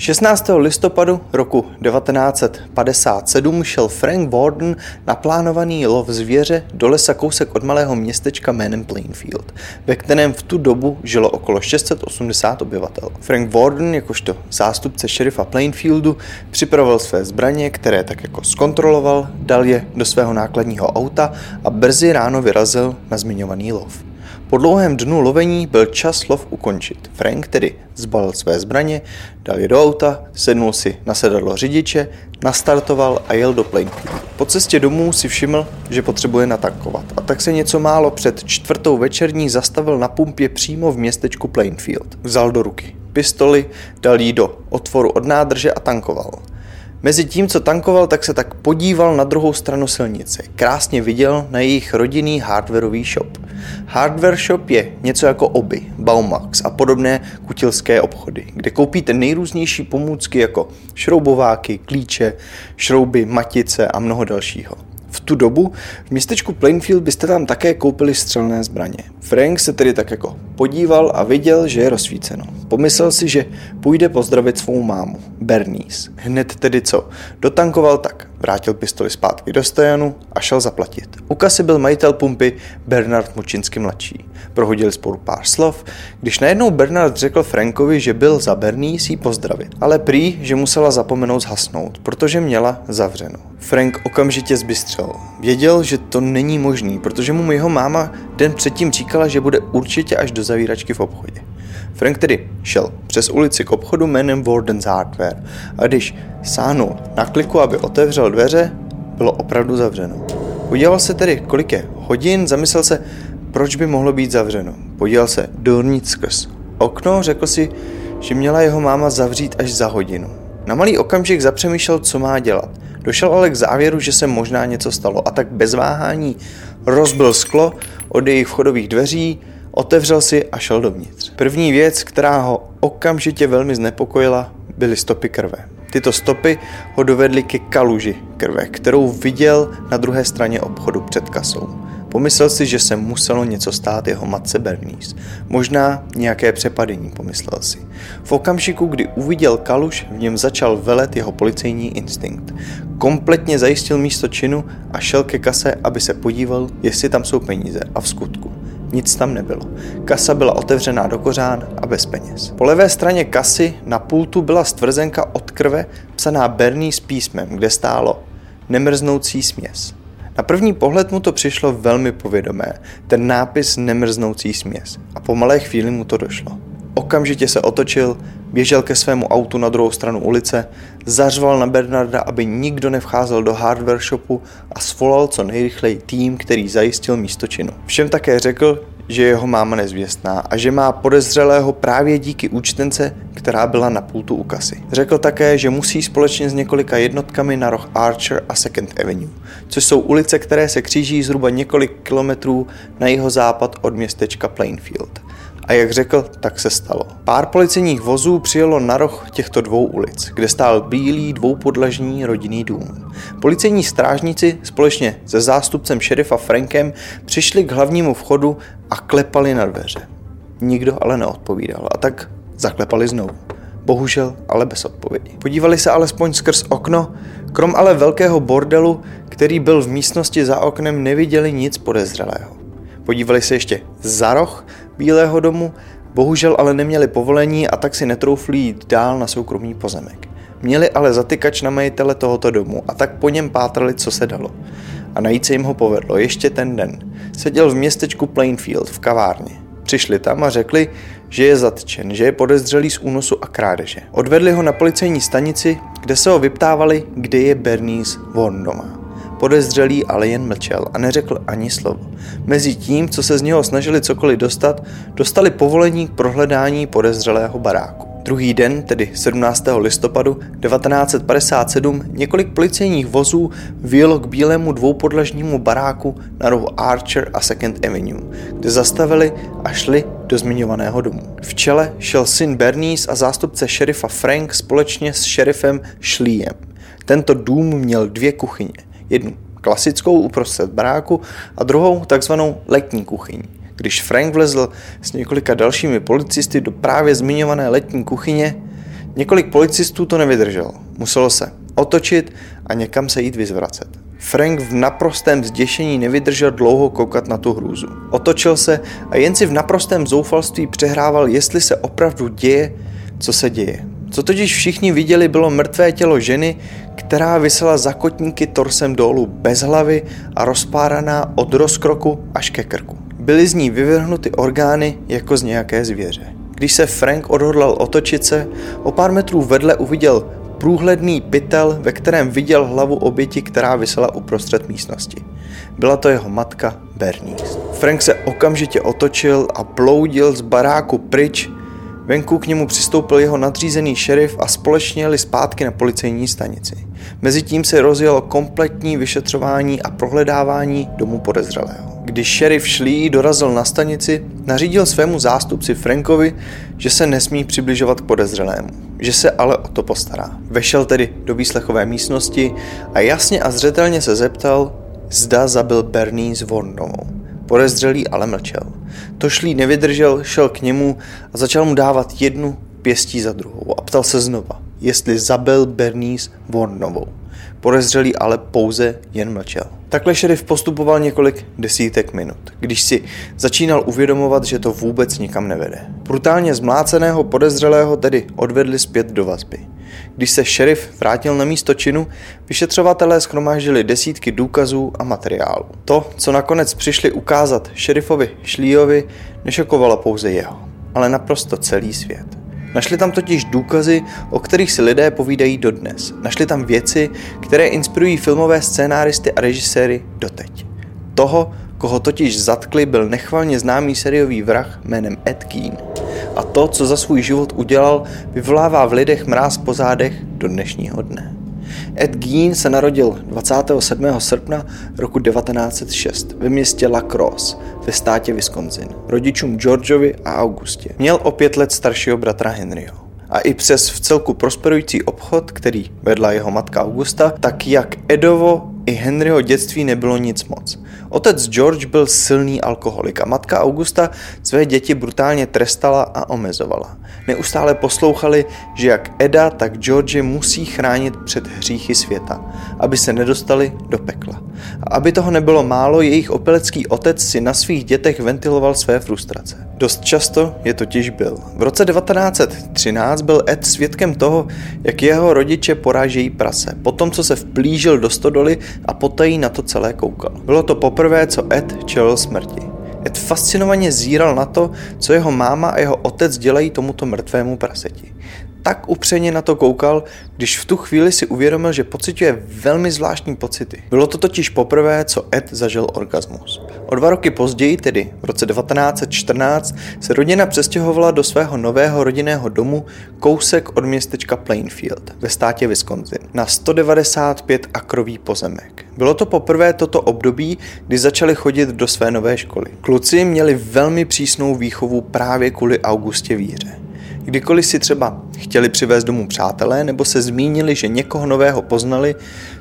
16. listopadu roku 1957 šel Frank Warden na plánovaný lov zvěře do lesa kousek od malého městečka jménem Plainfield, ve kterém v tu dobu žilo okolo 680 obyvatel. Frank Warden, jakožto zástupce šerifa Plainfieldu, připravil své zbraně, které tak jako zkontroloval, dal je do svého nákladního auta a brzy ráno vyrazil na zmiňovaný lov. Po dlouhém dnu lovení byl čas lov ukončit. Frank tedy zbalil své zbraně, dal je do auta, sednul si na sedadlo řidiče, nastartoval a jel do Plainfield. Po cestě domů si všiml, že potřebuje natankovat a tak se něco málo před čtvrtou večerní zastavil na pumpě přímo v městečku Plainfield. Vzal do ruky pistoli, dal ji do otvoru od nádrže a tankoval. Mezi tím, co tankoval, tak se tak podíval na druhou stranu silnice. Krásně viděl na jejich rodinný hardwareový shop. Hardware shop je něco jako Oby, Baumax a podobné kutilské obchody, kde koupíte nejrůznější pomůcky jako šroubováky, klíče, šrouby, matice a mnoho dalšího. V tu dobu v městečku Plainfield byste tam také koupili střelné zbraně. Frank se tedy tak jako podíval a viděl, že je rozsvíceno. Pomyslel si, že půjde pozdravit svou mámu, Bernice. Hned tedy co? Dotankoval tak, vrátil pistoli zpátky do stojanu a šel zaplatit. U kasy byl majitel pumpy Bernard Mučinsky mladší. Prohodili spolu pár slov, když najednou Bernard řekl Frankovi, že byl za Bernice jí pozdravit, ale prý, že musela zapomenout zhasnout, protože měla zavřeno. Frank okamžitě zbystřel. Věděl, že to není možný, protože mu jeho máma den předtím říkala, že bude určitě až do zavíračky v obchodě. Frank tedy šel přes ulici k obchodu jménem Warden's Hardware a když sáhnul na kliku, aby otevřel dveře, bylo opravdu zavřeno. Podíval se tedy, kolik je hodin, zamyslel se, proč by mohlo být zavřeno. Podíval se dovnitř skrz okno, řekl si, že měla jeho máma zavřít až za hodinu. Na malý okamžik zapřemýšlel, co má dělat. Došel ale k závěru, že se možná něco stalo a tak bez váhání rozbil sklo od jejich vchodových dveří, otevřel si a šel dovnitř. První věc, která ho okamžitě velmi znepokojila, byly stopy krve. Tyto stopy ho dovedly ke kaluži krve, kterou viděl na druhé straně obchodu před kasou. Pomyslel si, že se muselo něco stát jeho matce Bernice. Možná nějaké přepadení, pomyslel si. V okamžiku, kdy uviděl kaluž, v něm začal velet jeho policejní instinkt. Kompletně zajistil místo činu a šel ke kase, aby se podíval, jestli tam jsou peníze. A v skutku. Nic tam nebylo. Kasa byla otevřená do kořán a bez peněz. Po levé straně kasy na pultu byla stvrzenka od krve psaná Bernie s písmem, kde stálo nemrznoucí směs. Na první pohled mu to přišlo velmi povědomé, ten nápis nemrznoucí směs. A po malé chvíli mu to došlo. Okamžitě se otočil, běžel ke svému autu na druhou stranu ulice, zařval na Bernarda, aby nikdo nevcházel do hardware shopu a svolal co nejrychleji tým, který zajistil místo činu. Všem také řekl, že jeho máma nezvěstná a že má podezřelého právě díky účtence, která byla na pultu u kasy. Řekl také, že musí společně s několika jednotkami na roh Archer a Second Avenue, což jsou ulice, které se kříží zhruba několik kilometrů na jeho západ od městečka Plainfield. A jak řekl, tak se stalo. Pár policejních vozů přijelo na roh těchto dvou ulic, kde stál bílý dvoupodlažní rodinný dům. Policejní strážníci společně se zástupcem šerifa Frankem přišli k hlavnímu vchodu a klepali na dveře. Nikdo ale neodpovídal a tak zaklepali znovu. Bohužel ale bez odpovědi. Podívali se alespoň skrz okno, krom ale velkého bordelu, který byl v místnosti za oknem, neviděli nic podezřelého. Podívali se ještě za roh Bílého domu, bohužel ale neměli povolení a tak si netroufli jít dál na soukromý pozemek. Měli ale zatykač na majitele tohoto domu a tak po něm pátrali, co se dalo. A najít se jim ho povedlo ještě ten den. Seděl v městečku Plainfield v kavárně. Přišli tam a řekli, že je zatčen, že je podezřelý z únosu a krádeže. Odvedli ho na policejní stanici, kde se ho vyptávali, kde je Bernice von doma. Podezřelý ale jen mlčel a neřekl ani slovo. Mezi tím, co se z něho snažili cokoliv dostat, dostali povolení k prohledání podezřelého baráku. Druhý den, tedy 17. listopadu 1957, několik policejních vozů vyjelo k bílému dvoupodlažnímu baráku na rohu Archer a Second Avenue, kde zastavili a šli do zmiňovaného domu. V čele šel syn Bernice a zástupce šerifa Frank společně s šerifem Schliem. Tento dům měl dvě kuchyně. Jednu klasickou uprostřed baráku a druhou takzvanou letní kuchyň. Když Frank vlezl s několika dalšími policisty do právě zmiňované letní kuchyně, několik policistů to nevydrželo. Muselo se otočit a někam se jít vyzvracet. Frank v naprostém zděšení nevydržel dlouho koukat na tu hrůzu. Otočil se a jen si v naprostém zoufalství přehrával, jestli se opravdu děje, co se děje. Co totiž všichni viděli, bylo mrtvé tělo ženy, která vysela za kotníky torsem dolů bez hlavy a rozpáraná od rozkroku až ke krku. Byly z ní vyvrhnuty orgány jako z nějaké zvěře. Když se Frank odhodlal otočit se, o pár metrů vedle uviděl průhledný pytel, ve kterém viděl hlavu oběti, která vysela uprostřed místnosti. Byla to jeho matka Bernice. Frank se okamžitě otočil a bloudil z baráku pryč. Venku k němu přistoupil jeho nadřízený šerif a společně jeli zpátky na policejní stanici. Mezitím se rozjelo kompletní vyšetřování a prohledávání domu podezřelého. Když šerif Šlí dorazil na stanici, nařídil svému zástupci Frankovi, že se nesmí přibližovat k podezřelému, že se ale o to postará. Vešel tedy do výslechové místnosti a jasně a zřetelně se zeptal, zda zabil Bernice Vornovou. Podezřelý ale mlčel. To šlí nevydržel, šel k němu a začal mu dávat jednu pěstí za druhou a ptal se znova, jestli zabil Bernice Vornovou. Podezřelý ale pouze jen mlčel. Takhle šerif postupoval několik desítek minut, když si začínal uvědomovat, že to vůbec nikam nevede. Brutálně zmláceného podezřelého tedy odvedli zpět do vazby. Když se šerif vrátil na místo činu, vyšetřovatelé schromáždili desítky důkazů a materiálů. To, co nakonec přišli ukázat šerifovi Šlíjovi, nešokovalo pouze jeho, ale naprosto celý svět. Našli tam totiž důkazy, o kterých si lidé povídají dodnes. Našli tam věci, které inspirují filmové scénáristy a režiséry doteď. Toho, koho totiž zatkli, byl nechvalně známý seriový vrah jménem Ed Gein. A to, co za svůj život udělal, vyvolává v lidech mráz po zádech do dnešního dne. Ed Gein se narodil 27. srpna roku 1906 ve městě La Crosse ve státě Wisconsin, rodičům Georgeovi a Augustě. Měl o pět let staršího bratra Henryho. A i přes v celku prosperující obchod, který vedla jeho matka Augusta, tak jak Edovo i Henryho dětství nebylo nic moc. Otec George byl silný alkoholik a matka Augusta své děti brutálně trestala a omezovala. Neustále poslouchali, že jak Eda, tak George musí chránit před hříchy světa, aby se nedostali do pekla. A aby toho nebylo málo, jejich opelecký otec si na svých dětech ventiloval své frustrace. Dost často je totiž byl. V roce 1913 byl Ed svědkem toho, jak jeho rodiče porážejí prase, potom co se vplížil do stodoly a potají na to celé koukal. Bylo to poprvé, co Ed čelil smrti. Ed fascinovaně zíral na to, co jeho máma a jeho otec dělají tomuto mrtvému praseti tak upřeně na to koukal, když v tu chvíli si uvědomil, že pocituje velmi zvláštní pocity. Bylo to totiž poprvé, co Ed zažil orgasmus. O dva roky později, tedy v roce 1914, se rodina přestěhovala do svého nového rodinného domu kousek od městečka Plainfield ve státě Wisconsin na 195 akrový pozemek. Bylo to poprvé toto období, kdy začali chodit do své nové školy. Kluci měli velmi přísnou výchovu právě kvůli Augustě víře. Kdykoliv si třeba chtěli přivést domů přátelé nebo se zmínili, že někoho nového poznali,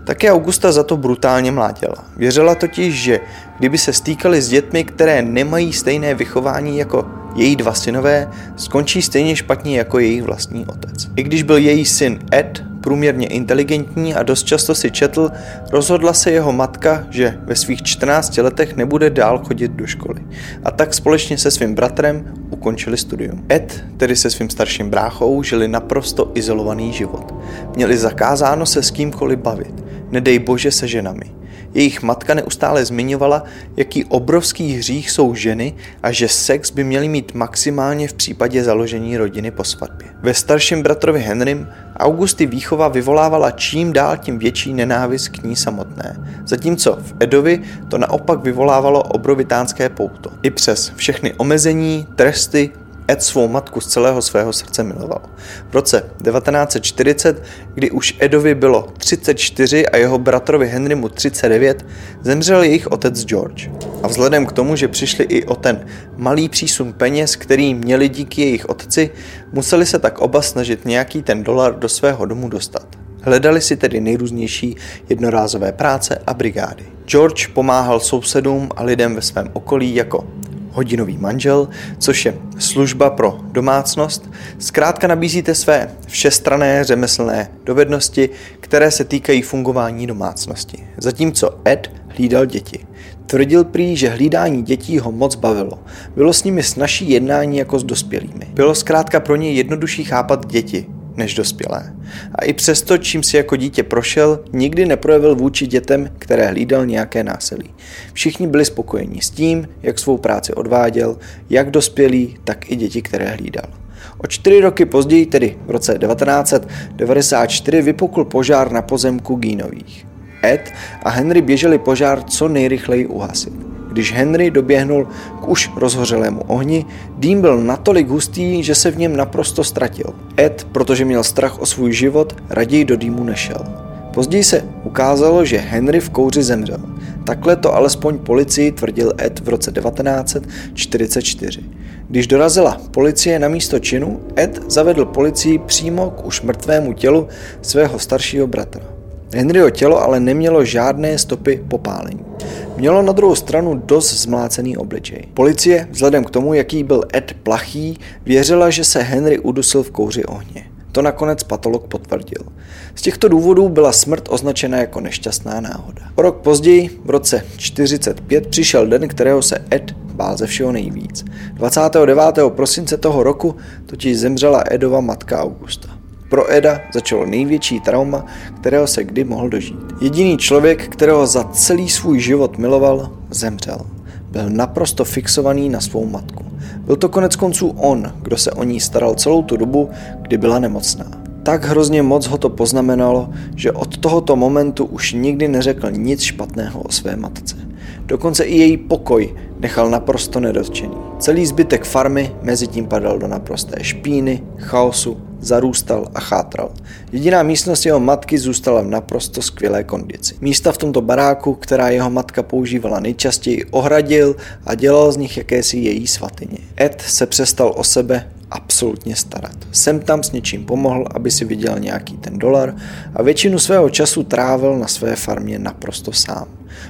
tak je Augusta za to brutálně mlátila. Věřila totiž, že kdyby se stýkali s dětmi, které nemají stejné vychování jako její dva synové, skončí stejně špatně jako jejich vlastní otec. I když byl její syn Ed průměrně inteligentní a dost často si četl, rozhodla se jeho matka, že ve svých 14 letech nebude dál chodit do školy. A tak společně se svým bratrem ukončili studium. Ed, tedy se svým starším bráchou, žili naprosto izolovaný život. Měli zakázáno se s kýmkoliv bavit, nedej bože se ženami. Jejich matka neustále zmiňovala, jaký obrovský hřích jsou ženy a že sex by měli mít maximálně v případě založení rodiny po svatbě. Ve starším bratrovi Henrym Augusty výchova vyvolávala čím dál tím větší nenávist k ní samotné, zatímco v Edovi to naopak vyvolávalo obrovitánské pouto. I přes všechny omezení, tresty Ed svou matku z celého svého srdce miloval. V roce 1940, kdy už Edovi bylo 34 a jeho bratrovi Henrymu 39, zemřel jejich otec George. A vzhledem k tomu, že přišli i o ten malý přísun peněz, který měli díky jejich otci, museli se tak oba snažit nějaký ten dolar do svého domu dostat. Hledali si tedy nejrůznější jednorázové práce a brigády. George pomáhal sousedům a lidem ve svém okolí jako hodinový manžel, což je služba pro domácnost. Zkrátka nabízíte své všestrané řemeslné dovednosti, které se týkají fungování domácnosti. Zatímco Ed hlídal děti. Tvrdil prý, že hlídání dětí ho moc bavilo. Bylo s nimi snažší jednání jako s dospělými. Bylo zkrátka pro něj jednodušší chápat děti, než dospělé. A i přesto, čím si jako dítě prošel, nikdy neprojevil vůči dětem, které hlídal nějaké násilí. Všichni byli spokojeni s tím, jak svou práci odváděl, jak dospělí, tak i děti, které hlídal. O čtyři roky později, tedy v roce 1994, vypukl požár na pozemku Gínových. Ed a Henry běželi požár co nejrychleji uhasit. Když Henry doběhnul k už rozhořelému ohni, dým byl natolik hustý, že se v něm naprosto ztratil. Ed, protože měl strach o svůj život, raději do dýmu nešel. Později se ukázalo, že Henry v kouři zemřel. Takhle to alespoň policii tvrdil Ed v roce 1944. Když dorazila policie na místo činu, Ed zavedl policii přímo k už mrtvému tělu svého staršího bratra. Henryho tělo ale nemělo žádné stopy popálení. Mělo na druhou stranu dost zmlácený obličej. Policie, vzhledem k tomu, jaký byl Ed plachý, věřila, že se Henry udusil v kouři ohně. To nakonec patolog potvrdil. Z těchto důvodů byla smrt označena jako nešťastná náhoda. O rok později, v roce 45, přišel den, kterého se Ed bál ze všeho nejvíc. 29. prosince toho roku totiž zemřela Edova matka Augusta. Pro Eda začalo největší trauma, kterého se kdy mohl dožít. Jediný člověk, kterého za celý svůj život miloval, zemřel. Byl naprosto fixovaný na svou matku. Byl to konec konců on, kdo se o ní staral celou tu dobu, kdy byla nemocná. Tak hrozně moc ho to poznamenalo, že od tohoto momentu už nikdy neřekl nic špatného o své matce. Dokonce i její pokoj nechal naprosto nedotčený. Celý zbytek farmy mezi tím padal do naprosté špíny, chaosu zarůstal a chátral. Jediná místnost jeho matky zůstala v naprosto skvělé kondici. Místa v tomto baráku, která jeho matka používala nejčastěji, ohradil a dělal z nich jakési její svatyně. Ed se přestal o sebe absolutně starat. Sem tam s něčím pomohl, aby si viděl nějaký ten dolar a většinu svého času trávil na své farmě naprosto sám.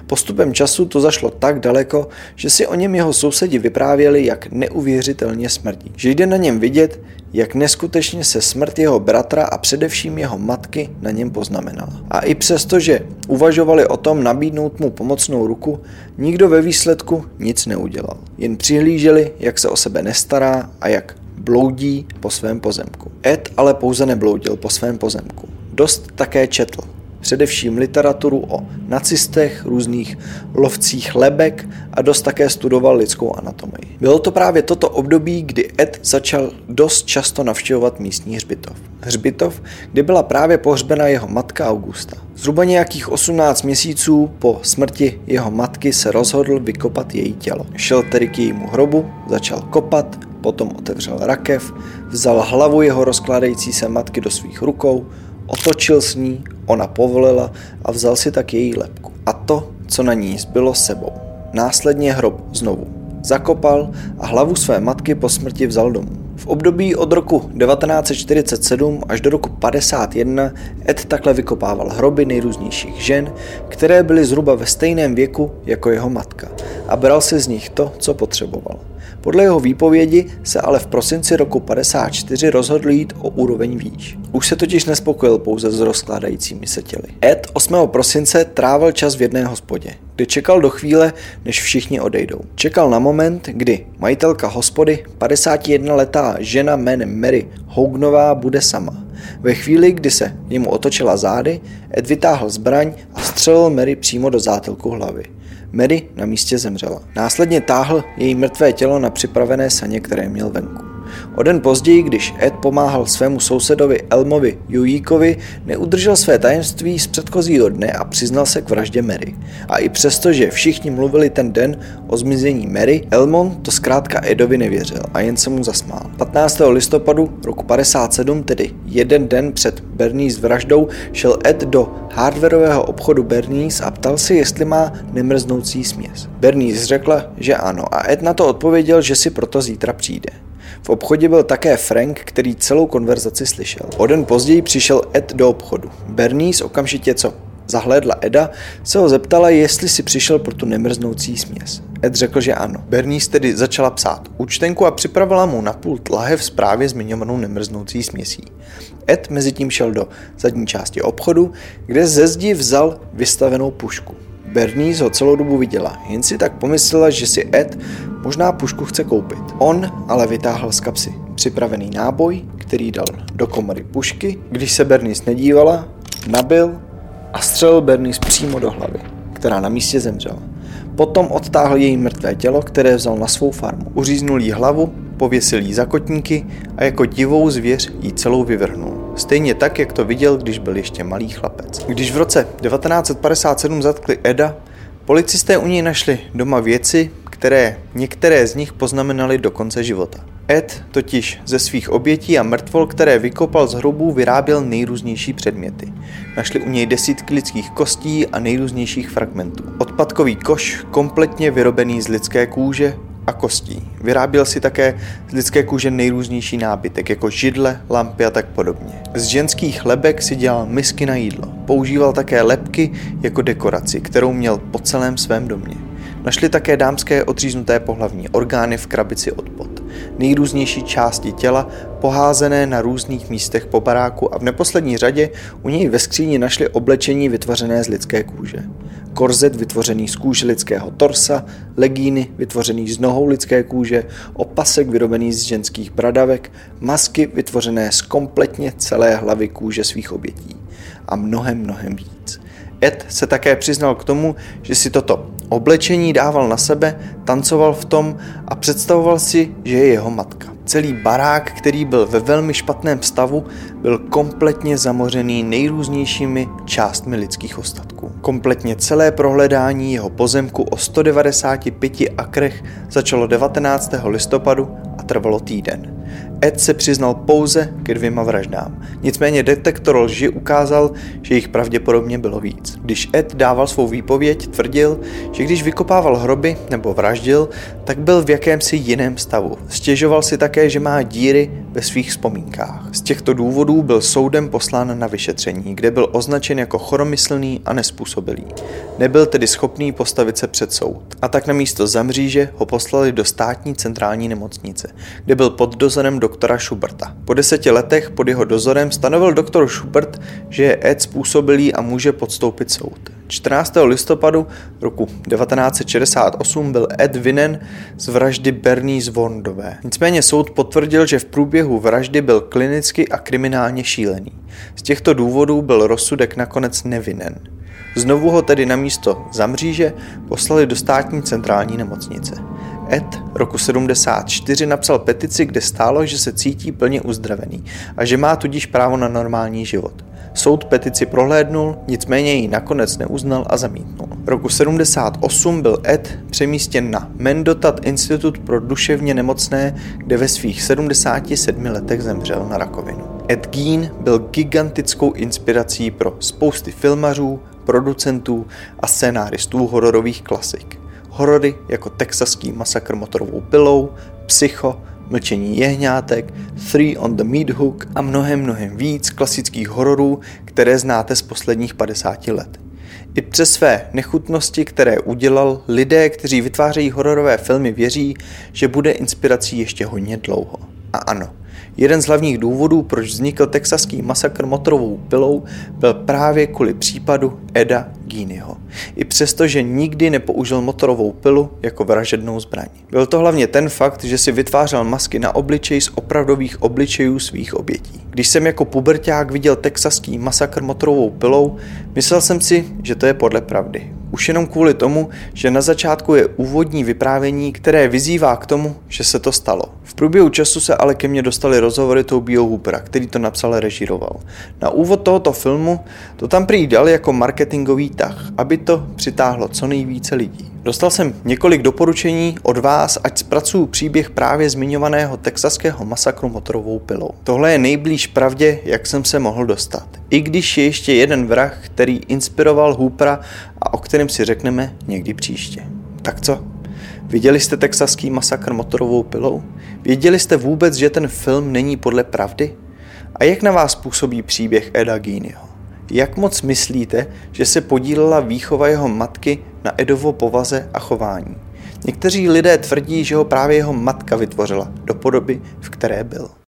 Postupem času to zašlo tak daleko, že si o něm jeho sousedi vyprávěli, jak neuvěřitelně smrdí. Že jde na něm vidět, jak neskutečně se smrt jeho bratra a především jeho matky na něm poznamenala. A i přesto, že uvažovali o tom nabídnout mu pomocnou ruku, nikdo ve výsledku nic neudělal. Jen přihlíželi, jak se o sebe nestará a jak bloudí po svém pozemku. Ed ale pouze nebloudil po svém pozemku. Dost také četl především literaturu o nacistech, různých lovcích lebek a dost také studoval lidskou anatomii. Bylo to právě toto období, kdy Ed začal dost často navštěvovat místní hřbitov. Hřbitov, kde byla právě pohřbena jeho matka Augusta. Zhruba nějakých 18 měsíců po smrti jeho matky se rozhodl vykopat její tělo. Šel tedy k jejímu hrobu, začal kopat, potom otevřel rakev, vzal hlavu jeho rozkládající se matky do svých rukou, otočil s ní, ona povolila a vzal si tak její lepku. A to, co na ní zbylo sebou. Následně hrob znovu zakopal a hlavu své matky po smrti vzal domů. V období od roku 1947 až do roku 51 Ed takhle vykopával hroby nejrůznějších žen, které byly zhruba ve stejném věku jako jeho matka a bral si z nich to, co potřeboval. Podle jeho výpovědi se ale v prosinci roku 54 rozhodl jít o úroveň výš. Už se totiž nespokojil pouze s rozkládajícími se těly. Ed 8. prosince trávil čas v jedné hospodě, kde čekal do chvíle, než všichni odejdou. Čekal na moment, kdy majitelka hospody, 51-letá žena jménem Mary Hognová, bude sama. Ve chvíli, kdy se jemu otočila zády, Ed vytáhl zbraň a střelil Mary přímo do zátelku hlavy. Mary na místě zemřela. Následně táhl její mrtvé tělo na připravené saně, které měl venku. O den později, když Ed pomáhal svému sousedovi Elmovi Jujíkovi, neudržel své tajemství z předchozího dne a přiznal se k vraždě Mary. A i přesto, že všichni mluvili ten den o zmizení Mary, Elmon to zkrátka Edovi nevěřil a jen se mu zasmál. 15. listopadu roku 57, tedy jeden den před Bernice vraždou, šel Ed do hardwareového obchodu Bernice a ptal se, jestli má nemrznoucí směs. Bernice řekla, že ano a Ed na to odpověděl, že si proto zítra přijde. V obchodě byl také Frank, který celou konverzaci slyšel. O den později přišel Ed do obchodu. Bernice okamžitě co zahlédla Eda, se ho zeptala, jestli si přišel pro tu nemrznoucí směs. Ed řekl, že ano. Bernice tedy začala psát účtenku a připravila mu na pult lahev s právě zmiňovanou nemrznoucí směsí. Ed mezi tím šel do zadní části obchodu, kde ze zdi vzal vystavenou pušku. Bernice ho celou dobu viděla, jen si tak pomyslela, že si Ed možná pušku chce koupit. On ale vytáhl z kapsy připravený náboj, který dal do komory pušky. Když se Bernice nedívala, nabil a střelil Bernice přímo do hlavy, která na místě zemřela. Potom odtáhl její mrtvé tělo, které vzal na svou farmu. Uříznul jí hlavu, pověsil jí za kotníky a jako divou zvěř jí celou vyvrhnul. Stejně tak, jak to viděl, když byl ještě malý chlapec. Když v roce 1957 zatkli Eda, policisté u něj našli doma věci, které některé z nich poznamenaly do konce života. Ed totiž ze svých obětí a mrtvol, které vykopal z hrobů, vyráběl nejrůznější předměty. Našli u něj desítky lidských kostí a nejrůznějších fragmentů. Odpadkový koš, kompletně vyrobený z lidské kůže, a kostí. Vyráběl si také z lidské kůže nejrůznější nábytek, jako židle, lampy a tak podobně. Z ženských lebek si dělal misky na jídlo. Používal také lepky jako dekoraci, kterou měl po celém svém domě. Našli také dámské odříznuté pohlavní orgány v krabici od pot nejrůznější části těla, poházené na různých místech po baráku a v neposlední řadě u něj ve skříni našli oblečení vytvořené z lidské kůže. Korzet vytvořený z kůže lidského torsa, legíny vytvořený z nohou lidské kůže, opasek vyrobený z ženských bradavek, masky vytvořené z kompletně celé hlavy kůže svých obětí a mnohem, mnohem víc. Ed se také přiznal k tomu, že si toto oblečení dával na sebe, tancoval v tom a představoval si, že je jeho matka. Celý barák, který byl ve velmi špatném stavu, byl kompletně zamořený nejrůznějšími částmi lidských ostatků. Kompletně celé prohledání jeho pozemku o 195 akrech začalo 19. listopadu a trvalo týden. Ed se přiznal pouze ke dvěma vraždám. Nicméně detektor lži ukázal, že jich pravděpodobně bylo víc. Když Ed dával svou výpověď, tvrdil, že když vykopával hroby nebo vraždil, tak byl v jakémsi jiném stavu. Stěžoval si také, že má díry ve svých vzpomínkách. Z těchto důvodů byl soudem poslán na vyšetření, kde byl označen jako choromyslný a nespůsobilý. Nebyl tedy schopný postavit se před soud. A tak na místo zamříže ho poslali do státní centrální nemocnice, kde byl pod dozorem doktora Schuberta. Po deseti letech pod jeho dozorem stanovil doktor Schubert, že je Ed způsobilý a může podstoupit soud. 14. listopadu roku 1968 byl Ed vinen z vraždy Bernice Vorndové. Nicméně soud potvrdil, že v průběhu vraždy byl klinicky a kriminálně šílený. Z těchto důvodů byl rozsudek nakonec nevinen. Znovu ho tedy na místo zamříže poslali do státní centrální nemocnice. Ed roku 74 napsal petici, kde stálo, že se cítí plně uzdravený a že má tudíž právo na normální život. Soud petici prohlédnul, nicméně ji nakonec neuznal a zamítnul. Roku 78 byl Ed přemístěn na Mendotat Institut pro duševně nemocné, kde ve svých 77 letech zemřel na rakovinu. Ed Gein byl gigantickou inspirací pro spousty filmařů, producentů a scénáristů hororových klasik. Horory jako texaský masakr motorovou pilou, Psycho, Mlčení jehňátek, Three on the Meat Hook a mnohem, mnohem víc klasických hororů, které znáte z posledních 50 let. I přes své nechutnosti, které udělal, lidé, kteří vytvářejí hororové filmy, věří, že bude inspirací ještě hodně dlouho. A ano, Jeden z hlavních důvodů, proč vznikl texaský masakr motorovou pilou, byl právě kvůli případu Eda Geenyho. I přesto, že nikdy nepoužil motorovou pilu jako vražednou zbraň. Byl to hlavně ten fakt, že si vytvářel masky na obličej z opravdových obličejů svých obětí. Když jsem jako puberták viděl texaský masakr motorovou pilou, myslel jsem si, že to je podle pravdy. Už jenom kvůli tomu, že na začátku je úvodní vyprávění, které vyzývá k tomu, že se to stalo. V průběhu času se ale ke mně dostali rozhovory Tobího Hoopera, který to napsal a režíroval. Na úvod tohoto filmu to tam prý dal jako marketingový tah, aby to přitáhlo co nejvíce lidí. Dostal jsem několik doporučení od vás, ať zpracuju příběh právě zmiňovaného texaského masakru motorovou pilou. Tohle je nejblíž pravdě, jak jsem se mohl dostat. I když je ještě jeden vrah, který inspiroval Hoopera a o kterém si řekneme někdy příště. Tak co? Viděli jste texaský masakr motorovou pilou? Věděli jste vůbec, že ten film není podle pravdy? A jak na vás působí příběh Eda Geiniho? Jak moc myslíte, že se podílela výchova jeho matky na Edovo povaze a chování? Někteří lidé tvrdí, že ho právě jeho matka vytvořila do podoby, v které byl.